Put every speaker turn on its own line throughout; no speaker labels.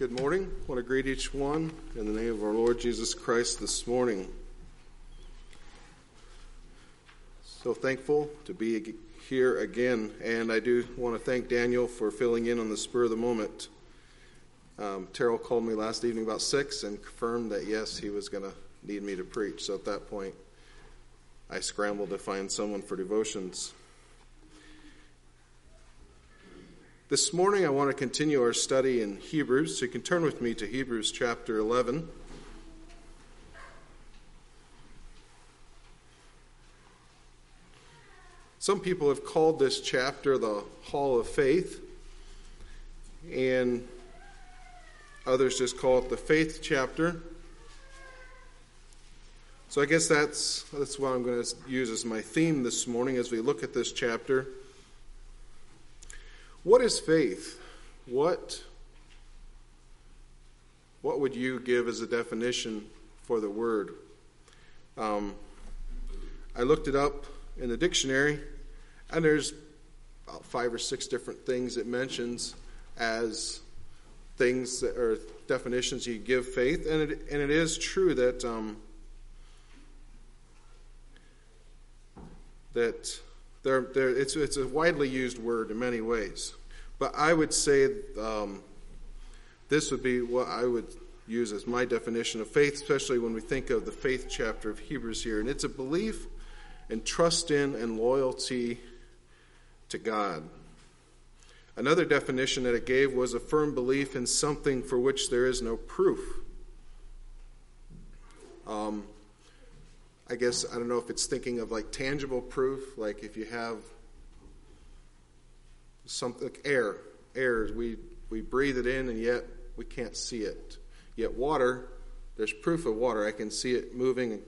Good morning. I want to greet each one in the name of our Lord Jesus Christ this morning. So thankful to be here again, and I do want to thank Daniel for filling in on the spur of the moment. Um, Terrell called me last evening about six and confirmed that yes, he was going to need me to preach. So at that point, I scrambled to find someone for devotions. This morning, I want to continue our study in Hebrews. So you can turn with me to Hebrews chapter 11. Some people have called this chapter the Hall of Faith, and others just call it the Faith chapter. So I guess that's that's what I'm going to use as my theme this morning as we look at this chapter. What is faith? What, what would you give as a definition for the word? Um, I looked it up in the dictionary, and there's about five or six different things it mentions as things that are definitions you give faith, and it, and it is true that um, that they're, they're, it's, it's a widely used word in many ways. But I would say um, this would be what I would use as my definition of faith, especially when we think of the faith chapter of Hebrews here. And it's a belief and trust in and loyalty to God. Another definition that it gave was a firm belief in something for which there is no proof. Um, I guess I don't know if it's thinking of like tangible proof, like if you have something like air, air we we breathe it in and yet we can't see it. Yet water, there's proof of water. I can see it moving.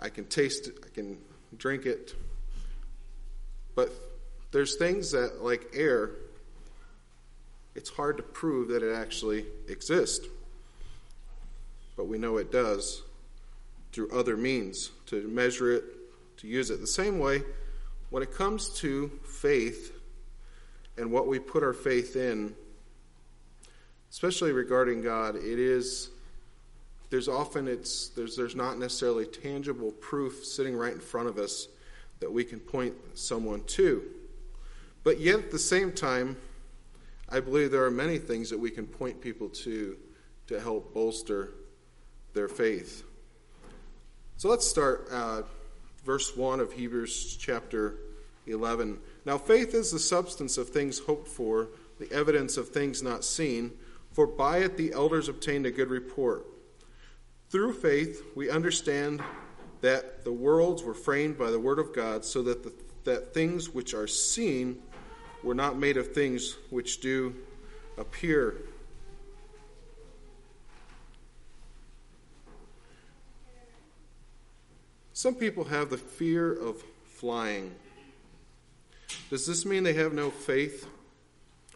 I can taste it. I can drink it. But there's things that, like air, it's hard to prove that it actually exists. But we know it does through other means to measure it, to use it. The same way, when it comes to faith and what we put our faith in, especially regarding God, it is there's often it's there's there's not necessarily tangible proof sitting right in front of us that we can point someone to. But yet at the same time, I believe there are many things that we can point people to to help bolster their faith. So let's start uh, verse 1 of Hebrews chapter 11. Now, faith is the substance of things hoped for, the evidence of things not seen, for by it the elders obtained a good report. Through faith, we understand that the worlds were framed by the word of God, so that, the, that things which are seen were not made of things which do appear. Some people have the fear of flying. Does this mean they have no faith?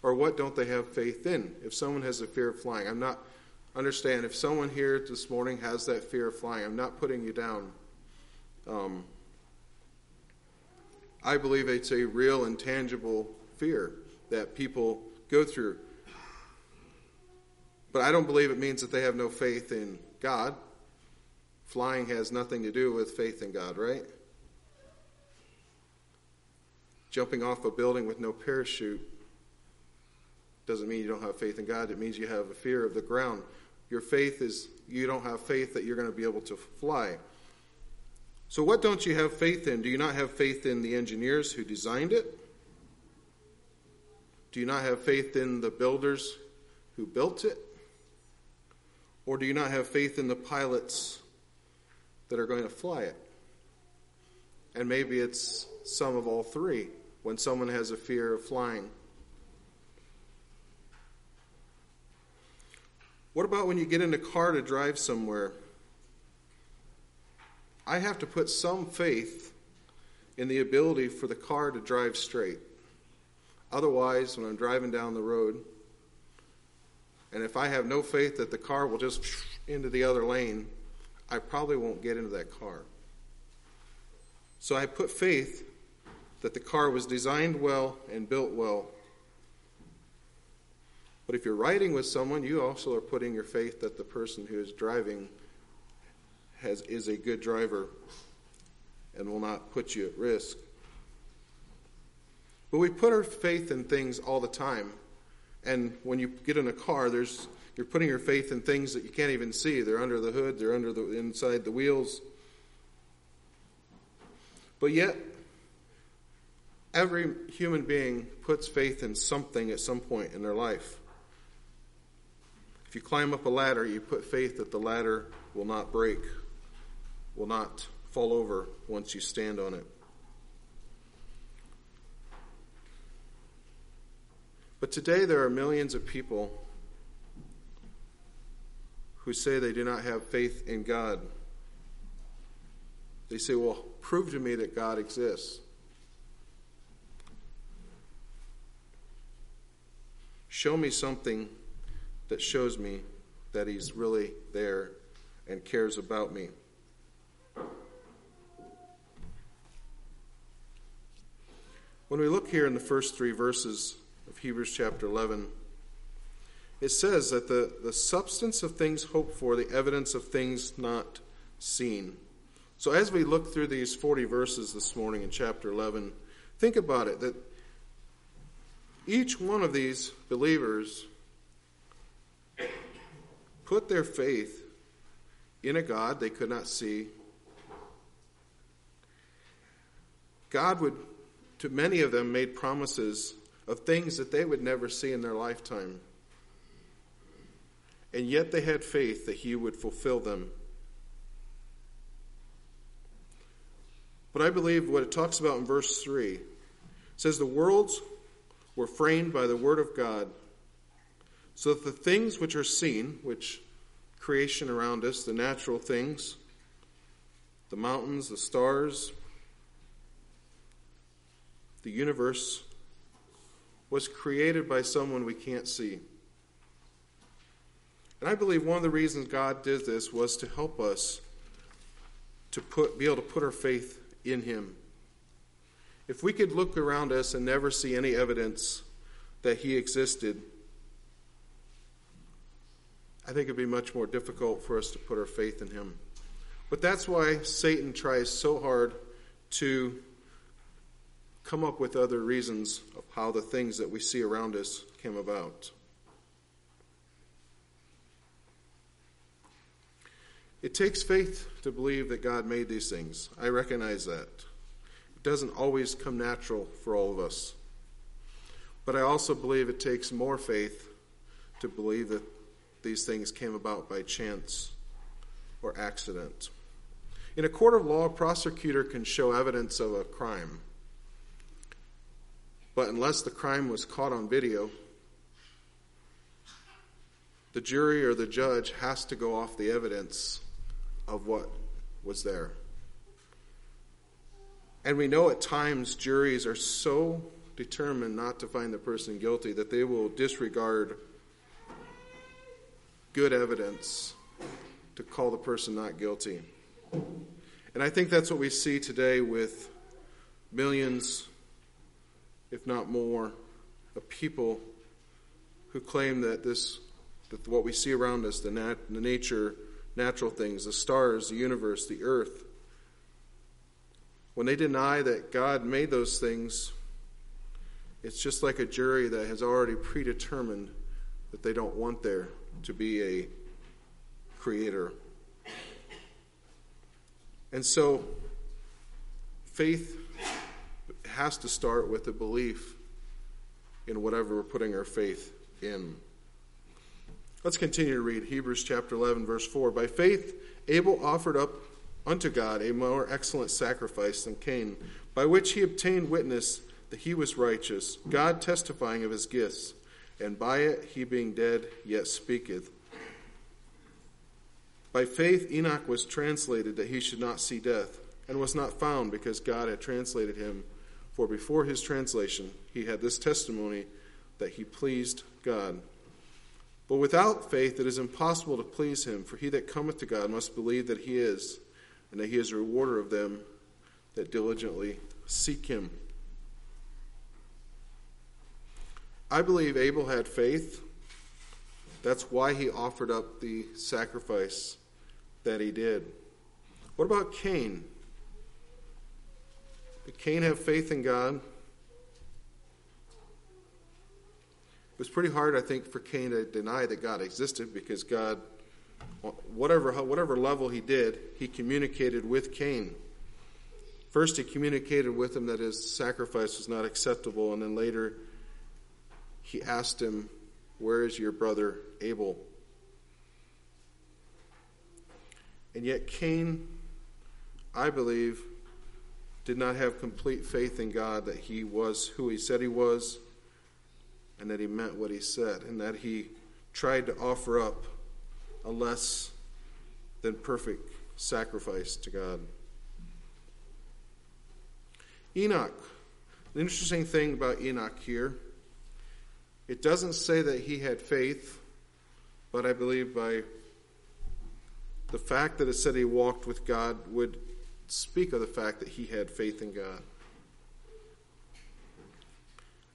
Or what don't they have faith in? If someone has a fear of flying, I'm not, understand, if someone here this morning has that fear of flying, I'm not putting you down. Um, I believe it's a real and tangible fear that people go through. But I don't believe it means that they have no faith in God. Flying has nothing to do with faith in God, right? Jumping off a building with no parachute doesn't mean you don't have faith in God. It means you have a fear of the ground. Your faith is you don't have faith that you're going to be able to fly. So, what don't you have faith in? Do you not have faith in the engineers who designed it? Do you not have faith in the builders who built it? Or do you not have faith in the pilots that are going to fly it. And maybe it's some of all three when someone has a fear of flying. What about when you get in a car to drive somewhere? I have to put some faith in the ability for the car to drive straight. Otherwise, when I'm driving down the road, and if I have no faith that the car will just into the other lane, I probably won't get into that car. So I put faith that the car was designed well and built well. But if you're riding with someone, you also are putting your faith that the person who is driving has, is a good driver and will not put you at risk. But we put our faith in things all the time. And when you get in a car, there's you're putting your faith in things that you can't even see. They're under the hood, they're under the inside the wheels. But yet every human being puts faith in something at some point in their life. If you climb up a ladder, you put faith that the ladder will not break, will not fall over once you stand on it. But today there are millions of people who say they do not have faith in God. They say, Well, prove to me that God exists. Show me something that shows me that He's really there and cares about me. When we look here in the first three verses of Hebrews chapter 11, it says that the, the substance of things hoped for, the evidence of things not seen. So as we look through these 40 verses this morning in chapter 11, think about it that each one of these believers put their faith in a God they could not see. God would, to many of them, made promises of things that they would never see in their lifetime. And yet they had faith that He would fulfill them. But I believe what it talks about in verse 3 says, The worlds were framed by the Word of God, so that the things which are seen, which creation around us, the natural things, the mountains, the stars, the universe, was created by someone we can't see. And I believe one of the reasons God did this was to help us to put, be able to put our faith in Him. If we could look around us and never see any evidence that He existed, I think it'd be much more difficult for us to put our faith in Him. But that's why Satan tries so hard to come up with other reasons of how the things that we see around us came about. It takes faith to believe that God made these things. I recognize that. It doesn't always come natural for all of us. But I also believe it takes more faith to believe that these things came about by chance or accident. In a court of law, a prosecutor can show evidence of a crime. But unless the crime was caught on video, the jury or the judge has to go off the evidence of what was there. And we know at times juries are so determined not to find the person guilty that they will disregard good evidence to call the person not guilty. And I think that's what we see today with millions, if not more, of people who claim that this that what we see around us, the, nat, the nature natural things, the stars, the universe, the earth, when they deny that God made those things, it's just like a jury that has already predetermined that they don't want there to be a creator. And so, faith has to start with a belief in whatever we're putting our faith in. Let's continue to read Hebrews chapter 11, verse 4. By faith, Abel offered up unto God a more excellent sacrifice than Cain, by which he obtained witness that he was righteous, God testifying of his gifts, and by it he being dead yet speaketh. By faith, Enoch was translated that he should not see death, and was not found because God had translated him. For before his translation, he had this testimony that he pleased God. But without faith it is impossible to please him, for he that cometh to God must believe that he is, and that he is a rewarder of them that diligently seek him. I believe Abel had faith That's why he offered up the sacrifice that he did. What about Cain? Did Cain have faith in God? It was pretty hard, I think, for Cain to deny that God existed because God, whatever, whatever level he did, he communicated with Cain. First, he communicated with him that his sacrifice was not acceptable, and then later, he asked him, Where is your brother Abel? And yet, Cain, I believe, did not have complete faith in God that he was who he said he was and that he meant what he said, and that he tried to offer up a less than perfect sacrifice to God. Enoch. The interesting thing about Enoch here, it doesn't say that he had faith, but I believe by the fact that it said he walked with God would speak of the fact that he had faith in God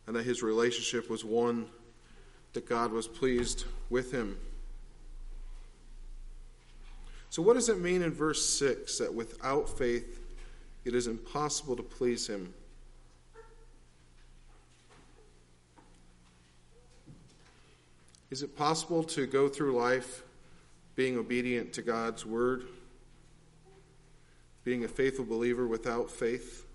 and that his relationship was one that God was pleased with him. So, what does it mean in verse 6 that without faith it is impossible to please him? Is it possible to go through life being obedient to God's word, being a faithful believer without faith?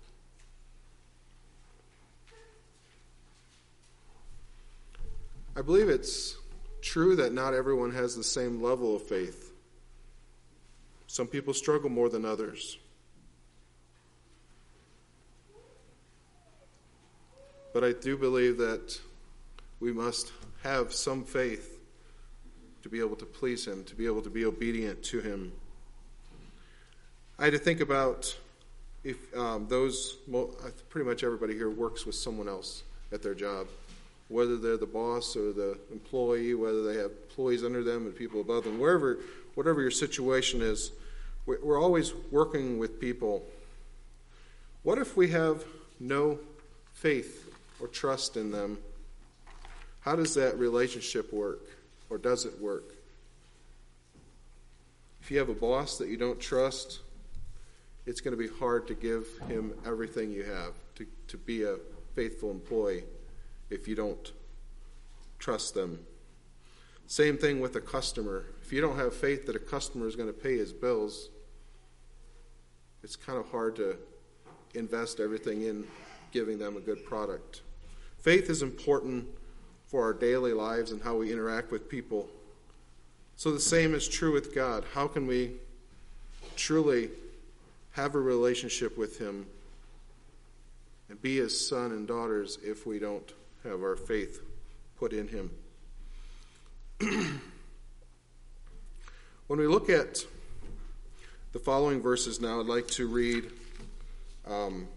I believe it's true that not everyone has the same level of faith. Some people struggle more than others. But I do believe that we must have some faith to be able to please Him, to be able to be obedient to Him. I had to think about if um, those, pretty much everybody here works with someone else at their job whether they're the boss or the employee, whether they have employees under them and people above them, wherever, whatever your situation is, we're always working with people. What if we have no faith or trust in them? How does that relationship work, or does it work? If you have a boss that you don't trust, it's going to be hard to give him everything you have to, to be a faithful employee if you don't trust them. Same thing with a customer. If you don't have faith that a customer is going to pay his bills, it's kind of hard to invest everything in giving them a good product. Faith is important for our daily lives and how we interact with people. So the same is true with God. How can we truly have a relationship with Him and be His son and daughters if we don't have our faith put in him. when we look at the following verses now, I'd like to read um,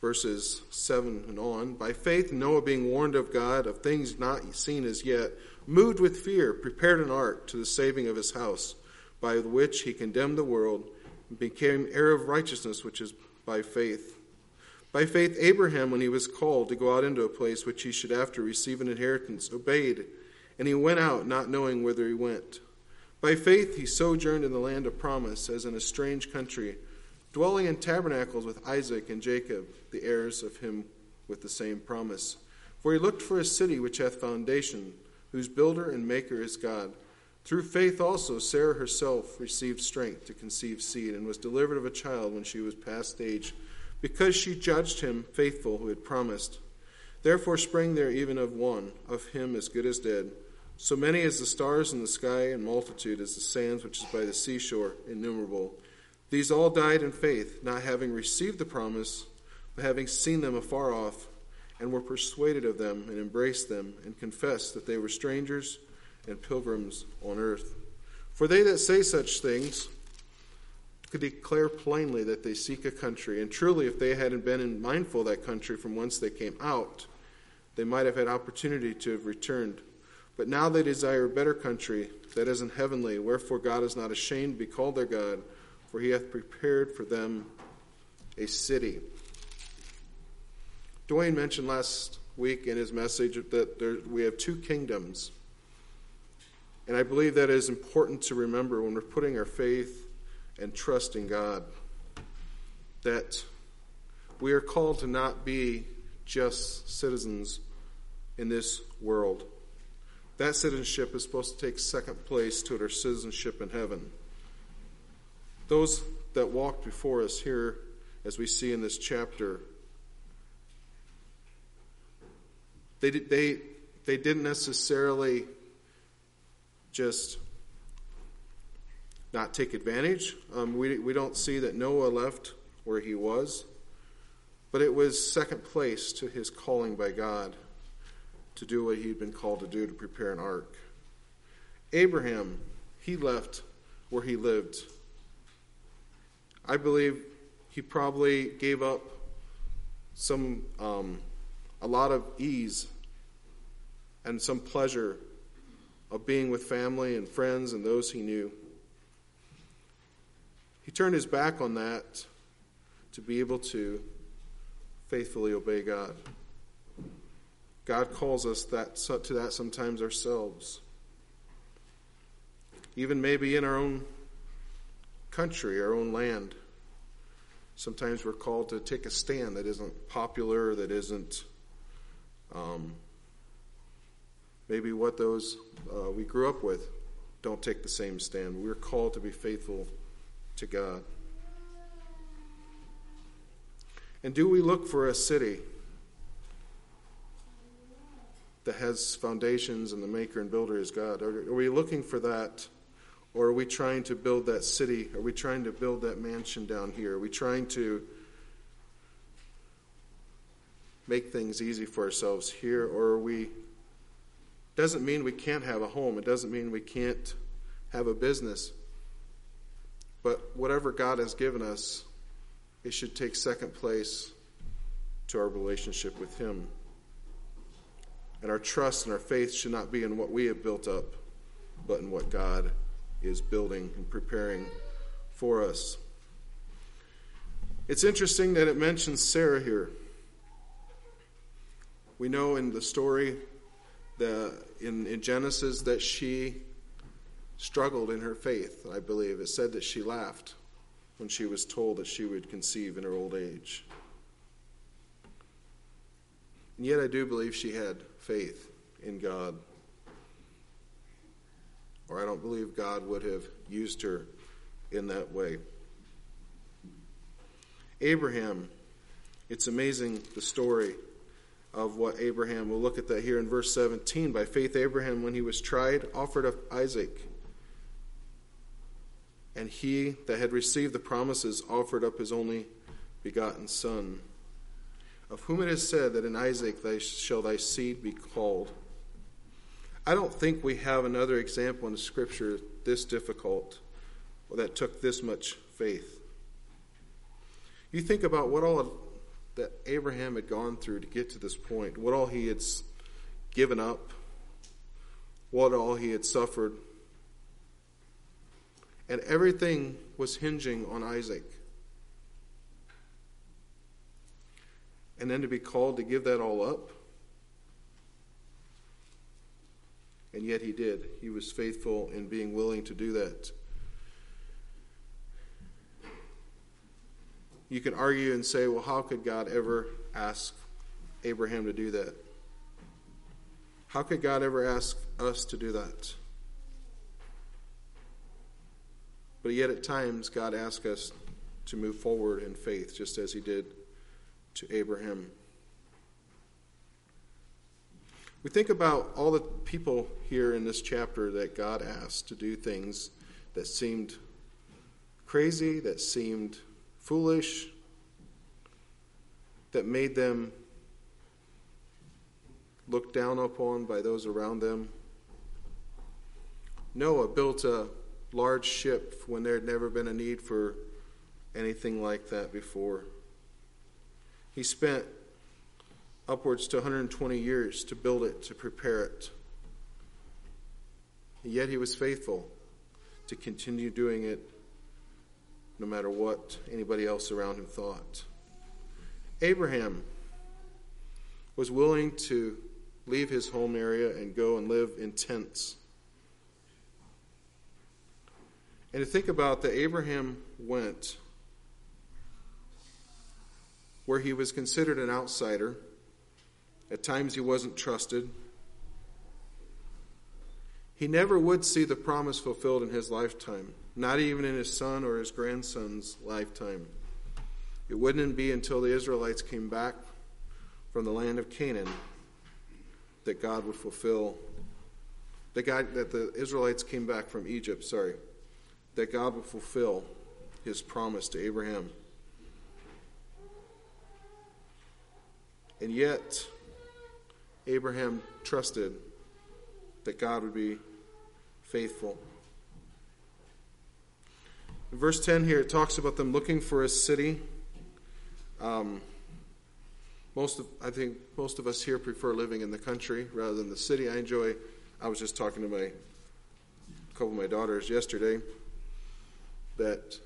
verses 7 and on. By faith, Noah, being warned of God of things not seen as yet, moved with fear, prepared an ark to the saving of his house, by which he condemned the world and became heir of righteousness, which is by faith. By faith, Abraham, when he was called to go out into a place which he should after receive an inheritance, obeyed, and he went out, not knowing whither he went. By faith, he sojourned in the land of promise, as in a strange country, dwelling in tabernacles with Isaac and Jacob, the heirs of him with the same promise. For he looked for a city which hath foundation, whose builder and maker is God. Through faith also Sarah herself received strength to conceive seed, and was delivered of a child when she was past age because she judged him faithful who had promised. Therefore sprang there even of one, of him as good as dead, so many as the stars in the sky, and multitude as the sands which is by the seashore, innumerable. These all died in faith, not having received the promise, but having seen them afar off, and were persuaded of them, and embraced them, and confessed that they were strangers and pilgrims on earth. For they that say such things, declare plainly that they seek a country. And truly, if they hadn't been mindful of that country from whence they came out, they might have had opportunity to have returned. But now they desire a better country, that is in heavenly. Wherefore God is not ashamed to be called their God, for he hath prepared for them a city. Dwayne mentioned last week in his message that there, we have two kingdoms. And I believe that is important to remember when we're putting our faith and trust in God. That we are called to not be just citizens in this world. That citizenship is supposed to take second place to our citizenship in heaven. Those that walked before us here, as we see in this chapter, they, they, they didn't necessarily just not take advantage. Um, we, we don't see that Noah left where he was, but it was second place to his calling by God to do what he'd been called to do to prepare an ark. Abraham, he left where he lived. I believe he probably gave up some um, a lot of ease and some pleasure of being with family and friends and those he knew. He turned his back on that to be able to faithfully obey God. God calls us that, to that sometimes ourselves. Even maybe in our own country, our own land. Sometimes we're called to take a stand that isn't popular, that isn't um, maybe what those uh, we grew up with don't take the same stand. We're called to be faithful to God. And do we look for a city that has foundations and the maker and builder is God? Are, are we looking for that? Or are we trying to build that city? Are we trying to build that mansion down here? Are we trying to make things easy for ourselves here? Or are we doesn't mean we can't have a home. It doesn't mean we can't have a business. But whatever God has given us, it should take second place to our relationship with Him. And our trust and our faith should not be in what we have built up, but in what God is building and preparing for us. It's interesting that it mentions Sarah here. We know in the story the, in, in Genesis that she struggled in her faith, I believe. It said that she laughed when she was told that she would conceive in her old age. And yet, I do believe she had faith in God. Or I don't believe God would have used her in that way. Abraham, it's amazing the story of what Abraham, we'll look at that here in verse 17. By faith, Abraham, when he was tried, offered up Isaac. And he that had received the promises offered up his only begotten son, of whom it is said that in Isaac thy, shall thy seed be called. I don't think we have another example in the scripture this difficult or that took this much faith. You think about what all that Abraham had gone through to get to this point, what all he had given up, what all he had suffered. And everything was hinging on Isaac. And then to be called to give that all up. And yet he did. He was faithful in being willing to do that. You can argue and say, well, how could God ever ask Abraham to do that? How could God ever ask us to do that? But yet, at times, God asks us to move forward in faith, just as He did to Abraham. We think about all the people here in this chapter that God asked to do things that seemed crazy, that seemed foolish, that made them looked down upon by those around them. Noah built a large ship when there had never been a need for anything like that before. He spent upwards to 120 years to build it, to prepare it. And yet he was faithful to continue doing it no matter what anybody else around him thought. Abraham was willing to leave his home area and go and live in tents And to think about that Abraham went where he was considered an outsider. At times he wasn't trusted. He never would see the promise fulfilled in his lifetime, not even in his son or his grandson's lifetime. It wouldn't be until the Israelites came back from the land of Canaan that God would fulfill that God that the Israelites came back from Egypt, sorry, that God would fulfill his promise to Abraham. And yet Abraham trusted that God would be faithful. In verse 10 here, it talks about them looking for a city. Um, most of, I think most of us here prefer living in the country rather than the city. I enjoy, I was just talking to my, a couple of my daughters yesterday that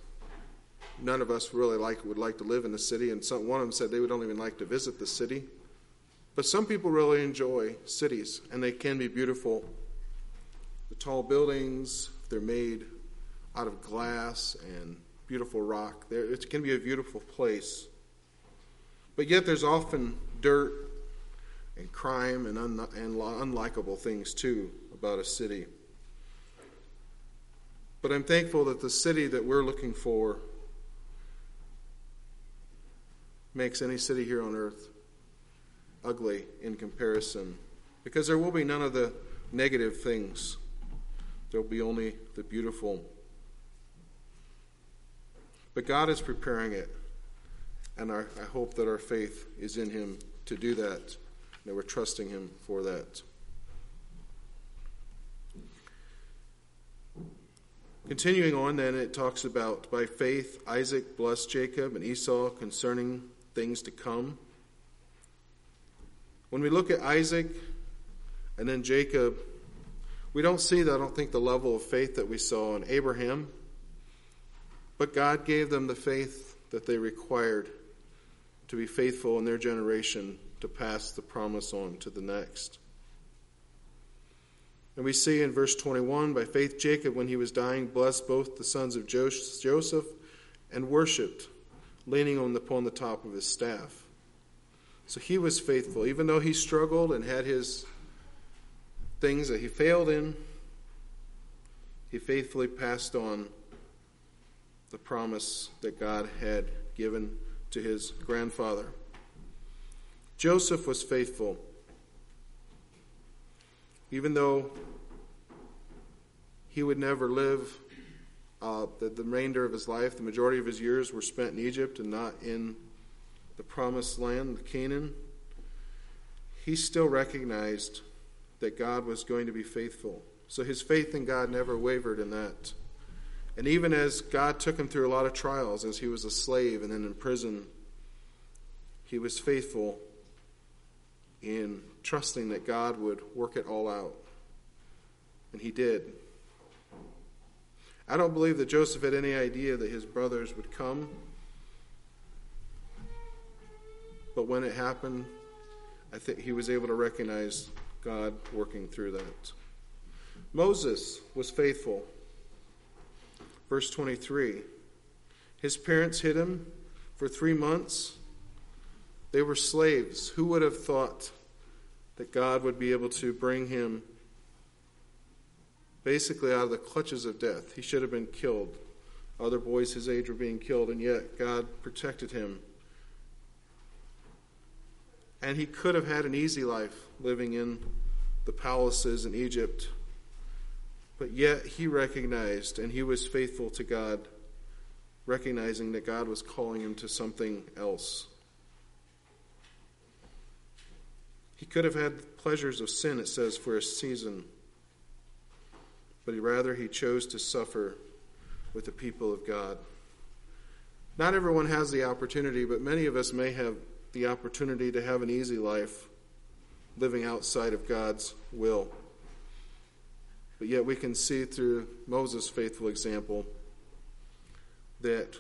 none of us really like would like to live in the city, and some, one of them said they would don't even like to visit the city. But some people really enjoy cities, and they can be beautiful. The tall buildings, they're made out of glass and beautiful rock. There, it can be a beautiful place. But yet, there's often dirt and crime and, un- and unlikable things too about a city. But I'm thankful that the city that we're looking for makes any city here on earth ugly in comparison because there will be none of the negative things. There will be only the beautiful. But God is preparing it, and our, I hope that our faith is in Him to do that, that we're trusting Him for that. Continuing on, then, it talks about by faith Isaac blessed Jacob and Esau concerning things to come. When we look at Isaac and then Jacob, we don't see, I don't think, the level of faith that we saw in Abraham, but God gave them the faith that they required to be faithful in their generation to pass the promise on to the next. And we see in verse 21 by faith, Jacob, when he was dying, blessed both the sons of Joseph and worshiped, leaning on the, upon the top of his staff. So he was faithful. Even though he struggled and had his things that he failed in, he faithfully passed on the promise that God had given to his grandfather. Joseph was faithful. Even though he would never live uh, the, the remainder of his life, the majority of his years were spent in Egypt and not in the promised land, the Canaan, he still recognized that God was going to be faithful. So his faith in God never wavered in that. And even as God took him through a lot of trials, as he was a slave and then in prison, he was faithful in trusting that God would work it all out. And he did. I don't believe that Joseph had any idea that his brothers would come But when it happened, I think he was able to recognize God working through that. Moses was faithful. Verse 23 His parents hid him for three months. They were slaves. Who would have thought that God would be able to bring him basically out of the clutches of death? He should have been killed. Other boys his age were being killed, and yet God protected him and he could have had an easy life living in the palaces in Egypt. But yet he recognized and he was faithful to God, recognizing that God was calling him to something else. He could have had the pleasures of sin, it says, for a season, but he, rather he chose to suffer with the people of God. Not everyone has the opportunity, but many of us may have the opportunity to have an easy life living outside of God's will. But yet we can see through Moses' faithful example that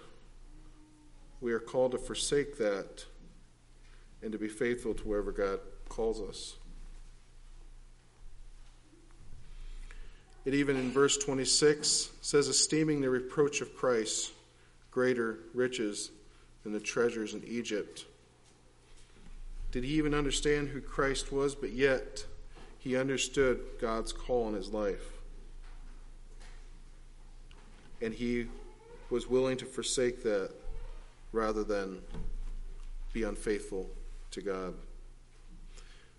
we are called to forsake that and to be faithful to wherever God calls us. It even in verse 26 says, esteeming the reproach of Christ greater riches than the treasures in Egypt. Did he even understand who Christ was? But yet, he understood God's call in his life. And he was willing to forsake that rather than be unfaithful to God.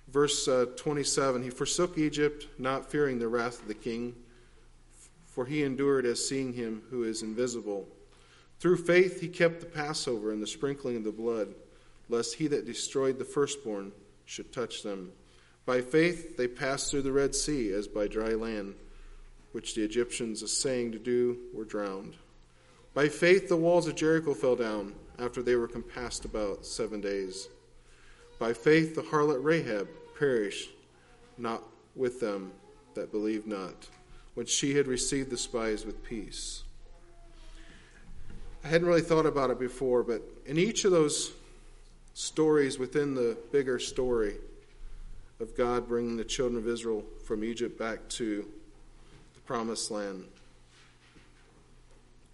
Verse uh, 27 He forsook Egypt, not fearing the wrath of the king, for he endured as seeing him who is invisible. Through faith he kept the Passover and the sprinkling of the blood, lest he that destroyed the firstborn should touch them. By faith they passed through the Red Sea as by dry land, which the Egyptians, assaying to do, were drowned. By faith the walls of Jericho fell down after they were compassed about seven days. By faith the harlot Rahab perished, not with them that believed not, when she had received the spies with peace. I hadn't really thought about it before, but in each of those stories within the bigger story of God bringing the children of Israel from Egypt back to the promised land,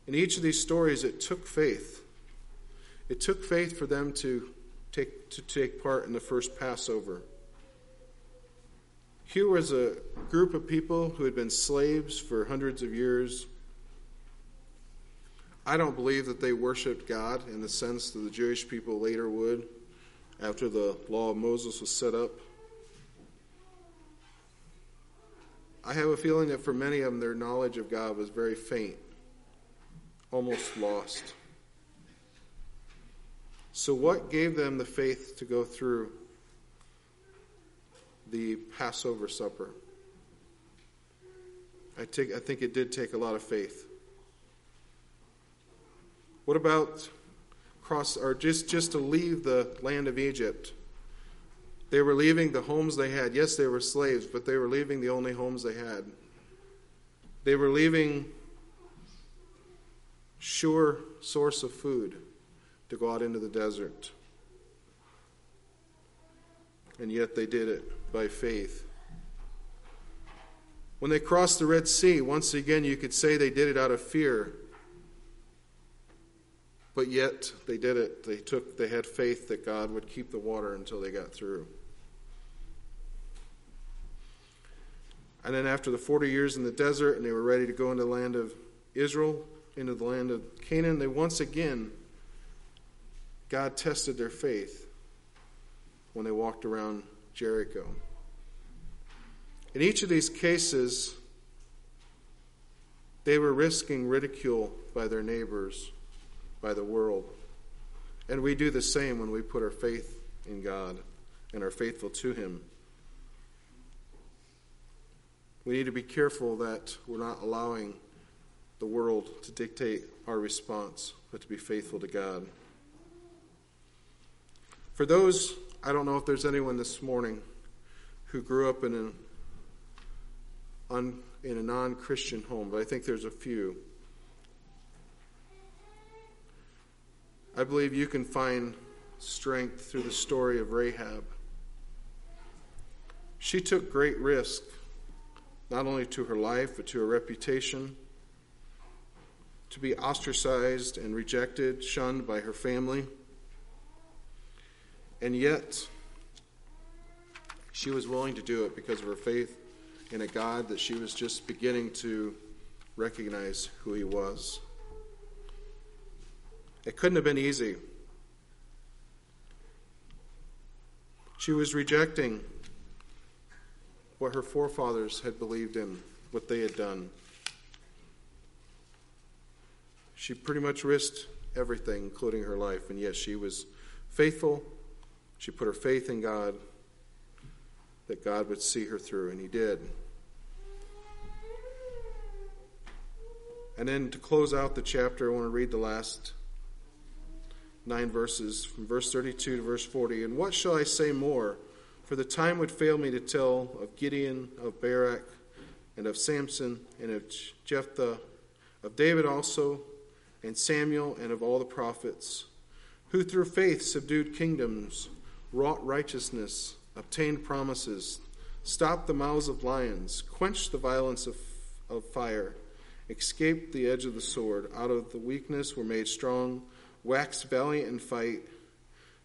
in each of these stories, it took faith. It took faith for them to take, to take part in the first Passover. Here was a group of people who had been slaves for hundreds of years. I don't believe that they worshiped God in the sense that the Jewish people later would after the law of Moses was set up. I have a feeling that for many of them, their knowledge of God was very faint, almost lost. So, what gave them the faith to go through the Passover supper? I, take, I think it did take a lot of faith. What about cross or just, just to leave the land of Egypt? They were leaving the homes they had. Yes, they were slaves, but they were leaving the only homes they had. They were leaving sure source of food to go out into the desert. And yet they did it by faith. When they crossed the Red Sea, once again you could say they did it out of fear. But yet they did it. They took they had faith that God would keep the water until they got through. And then after the 40 years in the desert and they were ready to go into the land of Israel, into the land of Canaan, they once again God tested their faith when they walked around Jericho. In each of these cases, they were risking ridicule by their neighbors, by the world. And we do the same when we put our faith in God and are faithful to Him. We need to be careful that we're not allowing the world to dictate our response, but to be faithful to God. For those, I don't know if there's anyone this morning who grew up in un, in a non-Christian home, but I think there's a few. I believe you can find strength through the story of Rahab. She took great risk, not only to her life, but to her reputation, to be ostracized and rejected, shunned by her family. And yet, she was willing to do it because of her faith in a God that she was just beginning to recognize who he was. It couldn't have been easy. She was rejecting what her forefathers had believed in, what they had done. She pretty much risked everything, including her life, and yet she was faithful she put her faith in God that God would see her through, and He did. And then to close out the chapter, I want to read the last nine verses from verse 32 to verse 40. And what shall I say more? For the time would fail me to tell of Gideon, of Barak, and of Samson, and of Jephthah, of David also, and Samuel, and of all the prophets, who through faith subdued kingdoms wrought righteousness, obtained promises, stopped the mouths of lions, quenched the violence of, of fire, escaped the edge of the sword, out of the weakness were made strong, waxed valiant in fight,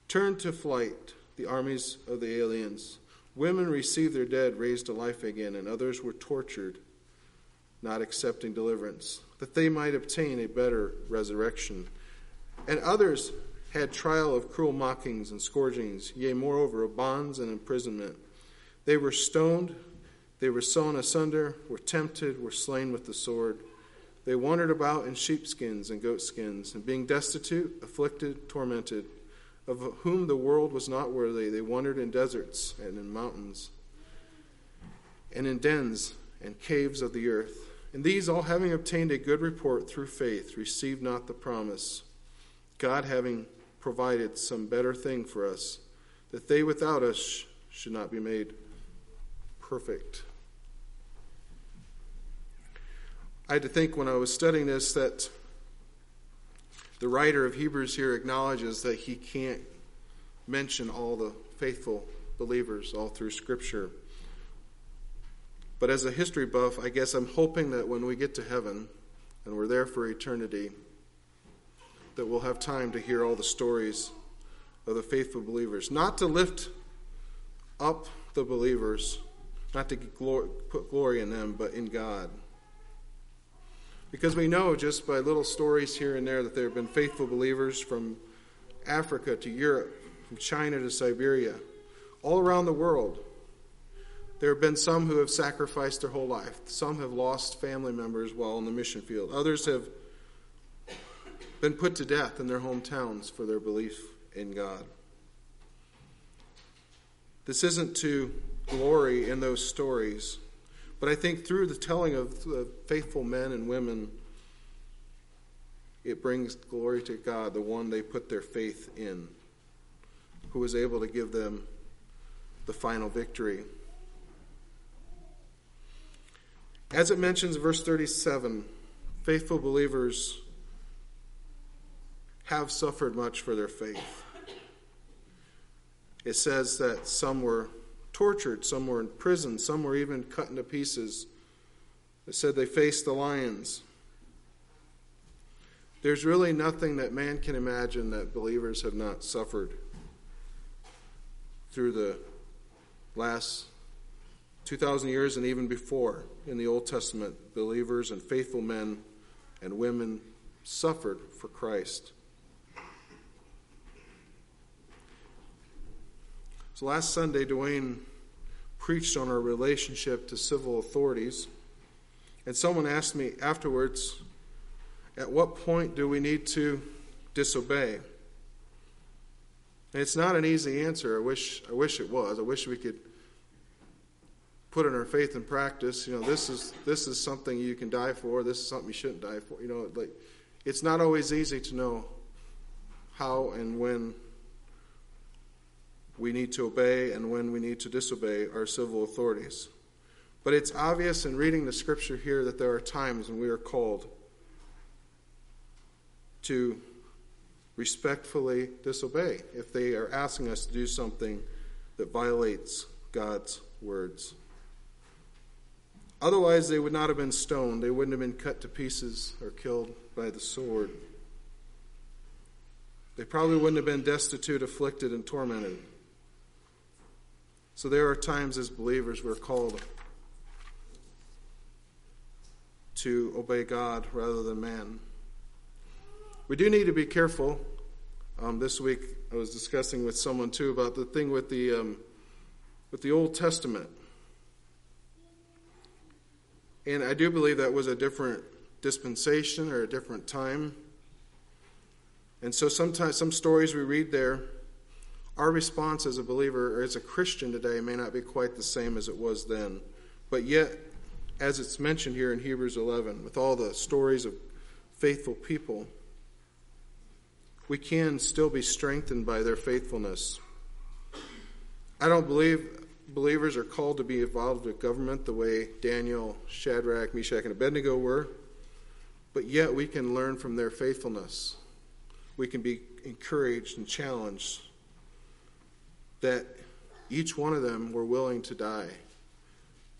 turned to flight the armies of the aliens. Women received their dead raised to life again, and others were tortured, not accepting deliverance, that they might obtain a better resurrection. And others had trial of cruel mockings and scourgings, yea, moreover, of bonds and imprisonment. They were stoned, they were sawn asunder, were tempted, were slain with the sword. They wandered about in sheepskins and goatskins, and being destitute, afflicted, tormented, of whom the world was not worthy, they wandered in deserts and in mountains, and in dens and caves of the earth. And these, all having obtained a good report through faith, received not the promise, God having provided some better thing for us, that they without us should not be made perfect. I had to think when I was studying this that the writer of Hebrews here acknowledges that he can't mention all the faithful believers all through Scripture. But as a history buff, I guess I'm hoping that when we get to heaven and we're there for eternity, that we'll have time to hear all the stories of the faithful believers. Not to lift up the believers, not to put glory in them, but in God. Because we know just by little stories here and there that there have been faithful believers from Africa to Europe, from China to Siberia, all around the world. There have been some who have sacrificed their whole life. Some have lost family members while in the mission field. Others have been put to death in their hometowns for their belief in God. This isn't to glory in those stories, but I think through the telling of the faithful men and women, it brings glory to God, the one they put their faith in, who was able to give them the final victory. As it mentions verse 37, faithful believers have suffered much for their faith. It says that some were tortured, some were in prison, some were even cut into pieces. It said they faced the lions. There's really nothing that man can imagine that believers have not suffered through the last 2,000 years and even before in the Old Testament. Believers and faithful men and women suffered for Christ. So last Sunday, Dwayne preached on our relationship to civil authorities, and someone asked me afterwards, at what point do we need to disobey? And it's not an easy answer. I wish I wish it was. I wish we could put in our faith in practice. You know, this is this is something you can die for. This is something you shouldn't die for. You know, like it's not always easy to know how and when we need to obey and when we need to disobey our civil authorities. But it's obvious in reading the scripture here that there are times when we are called to respectfully disobey if they are asking us to do something that violates God's words. Otherwise, they would not have been stoned, they wouldn't have been cut to pieces or killed by the sword. They probably wouldn't have been destitute, afflicted, and tormented. So there are times as believers we're called to obey God rather than man. We do need to be careful. Um, this week I was discussing with someone too about the thing with the um, with the Old Testament, and I do believe that was a different dispensation or a different time. And so sometimes some stories we read there our response as a believer or as a Christian today may not be quite the same as it was then. But yet, as it's mentioned here in Hebrews 11, with all the stories of faithful people, we can still be strengthened by their faithfulness. I don't believe believers are called to be involved with government the way Daniel, Shadrach, Meshach, and Abednego were, but yet we can learn from their faithfulness. We can be encouraged and challenged that each one of them were willing to die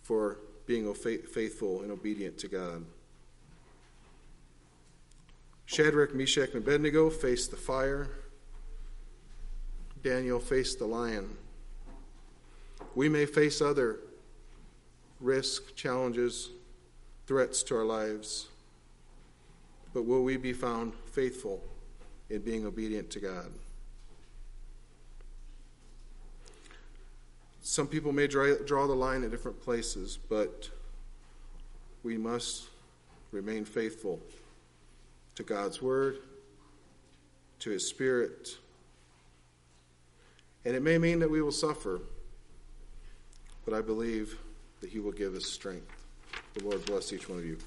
for being faithful and obedient to God. Shadrach, Meshach, and Abednego faced the fire. Daniel faced the lion. We may face other risks, challenges, threats to our lives, but will we be found faithful in being obedient to God? Some people may draw, draw the line at different places, but we must remain faithful to God's Word, to His Spirit. And it may mean that we will suffer, but I believe that He will give us strength. The Lord bless each one of you.